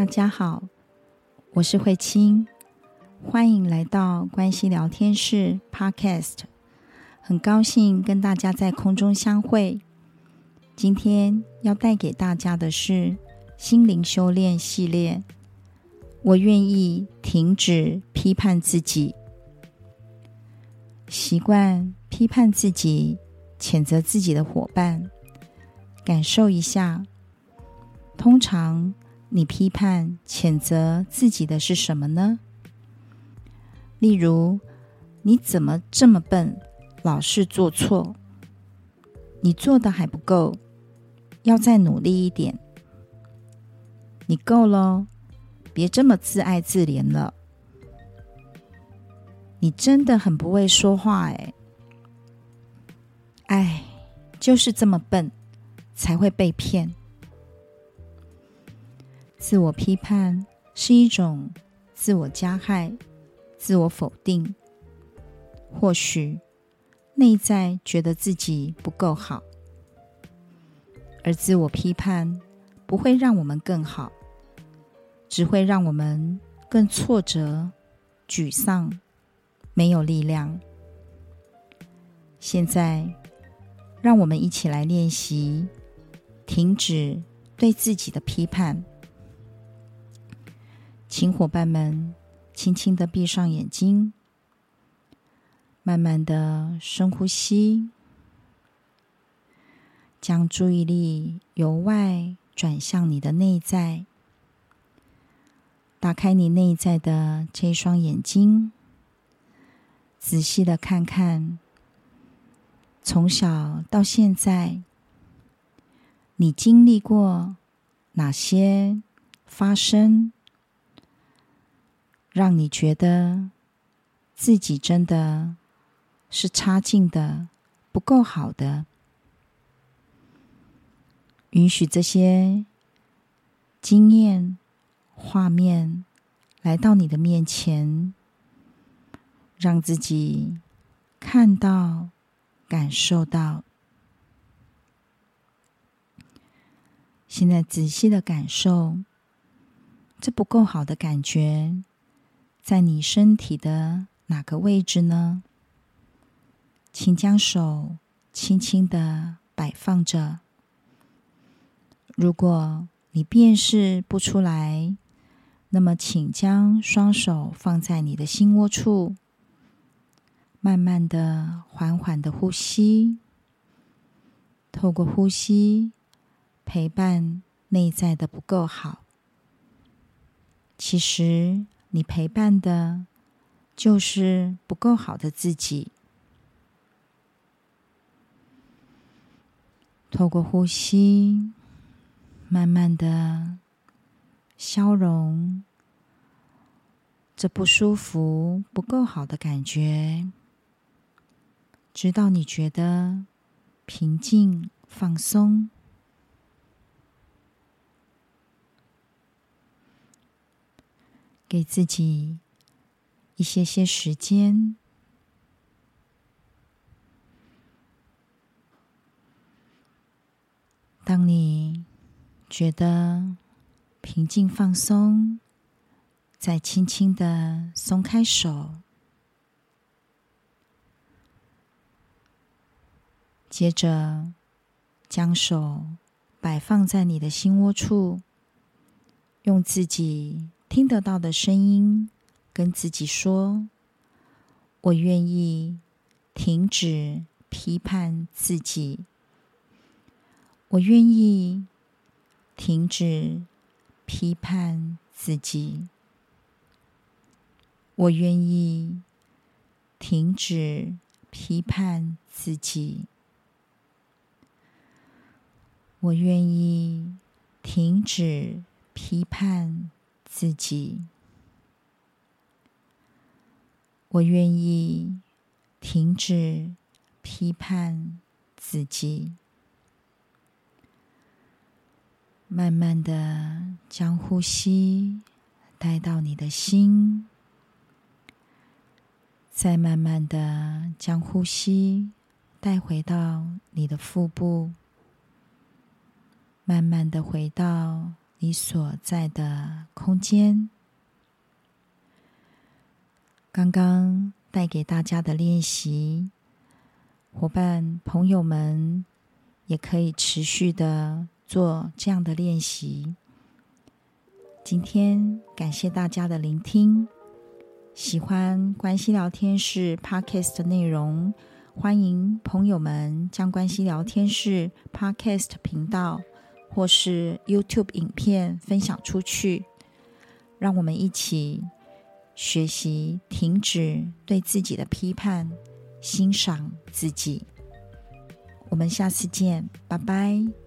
大家好，我是慧清，欢迎来到关系聊天室 Podcast，很高兴跟大家在空中相会。今天要带给大家的是心灵修炼系列。我愿意停止批判自己，习惯批判自己、谴责自己的伙伴，感受一下。通常你批判、谴责自己的是什么呢？例如，你怎么这么笨，老是做错？你做的还不够，要再努力一点。你够了。别这么自爱自怜了，你真的很不会说话哎！哎，就是这么笨，才会被骗。自我批判是一种自我加害、自我否定，或许内在觉得自己不够好，而自我批判不会让我们更好。只会让我们更挫折、沮丧，没有力量。现在，让我们一起来练习，停止对自己的批判。请伙伴们轻轻的闭上眼睛，慢慢的深呼吸，将注意力由外转向你的内在。打开你内在的这双眼睛，仔细的看看，从小到现在，你经历过哪些发生，让你觉得自己真的是差劲的、不够好的？允许这些经验。画面来到你的面前，让自己看到、感受到。现在仔细的感受，这不够好的感觉，在你身体的哪个位置呢？请将手轻轻的摆放着。如果你辨识不出来，那么，请将双手放在你的心窝处，慢慢的、缓缓的呼吸，透过呼吸陪伴内在的不够好。其实，你陪伴的就是不够好的自己。透过呼吸，慢慢的。消融这不舒服、不够好的感觉，直到你觉得平静、放松，给自己一些些时间。当你觉得平静放松，再轻轻的松开手，接着将手摆放在你的心窝处，用自己听得到的声音跟自己说：“我愿意停止批判自己，我愿意停止。”批判自己，我愿意停止批判自己，我愿意停止批判自己，我愿意停止批判自己。慢慢的将呼吸带到你的心，再慢慢的将呼吸带回到你的腹部，慢慢的回到你所在的空间。刚刚带给大家的练习，伙伴朋友们也可以持续的做这样的练习。今天感谢大家的聆听，喜欢关系聊天室 Podcast 的内容，欢迎朋友们将关系聊天室 Podcast 频道。或是 YouTube 影片分享出去，让我们一起学习停止对自己的批判，欣赏自己。我们下次见，拜拜。